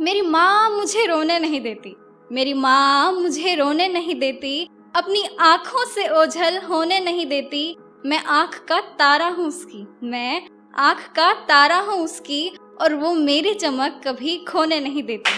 मेरी माँ मुझे रोने नहीं देती। मेरी माँ मुझे रोने नहीं देती। अपनी आँखों से ओझल होने नहीं देती। मैं आँख का तारा हूँ उसकी। मैं आँख का तारा हूँ उसकी और वो मेरी चमक कभी खोने नहीं देती।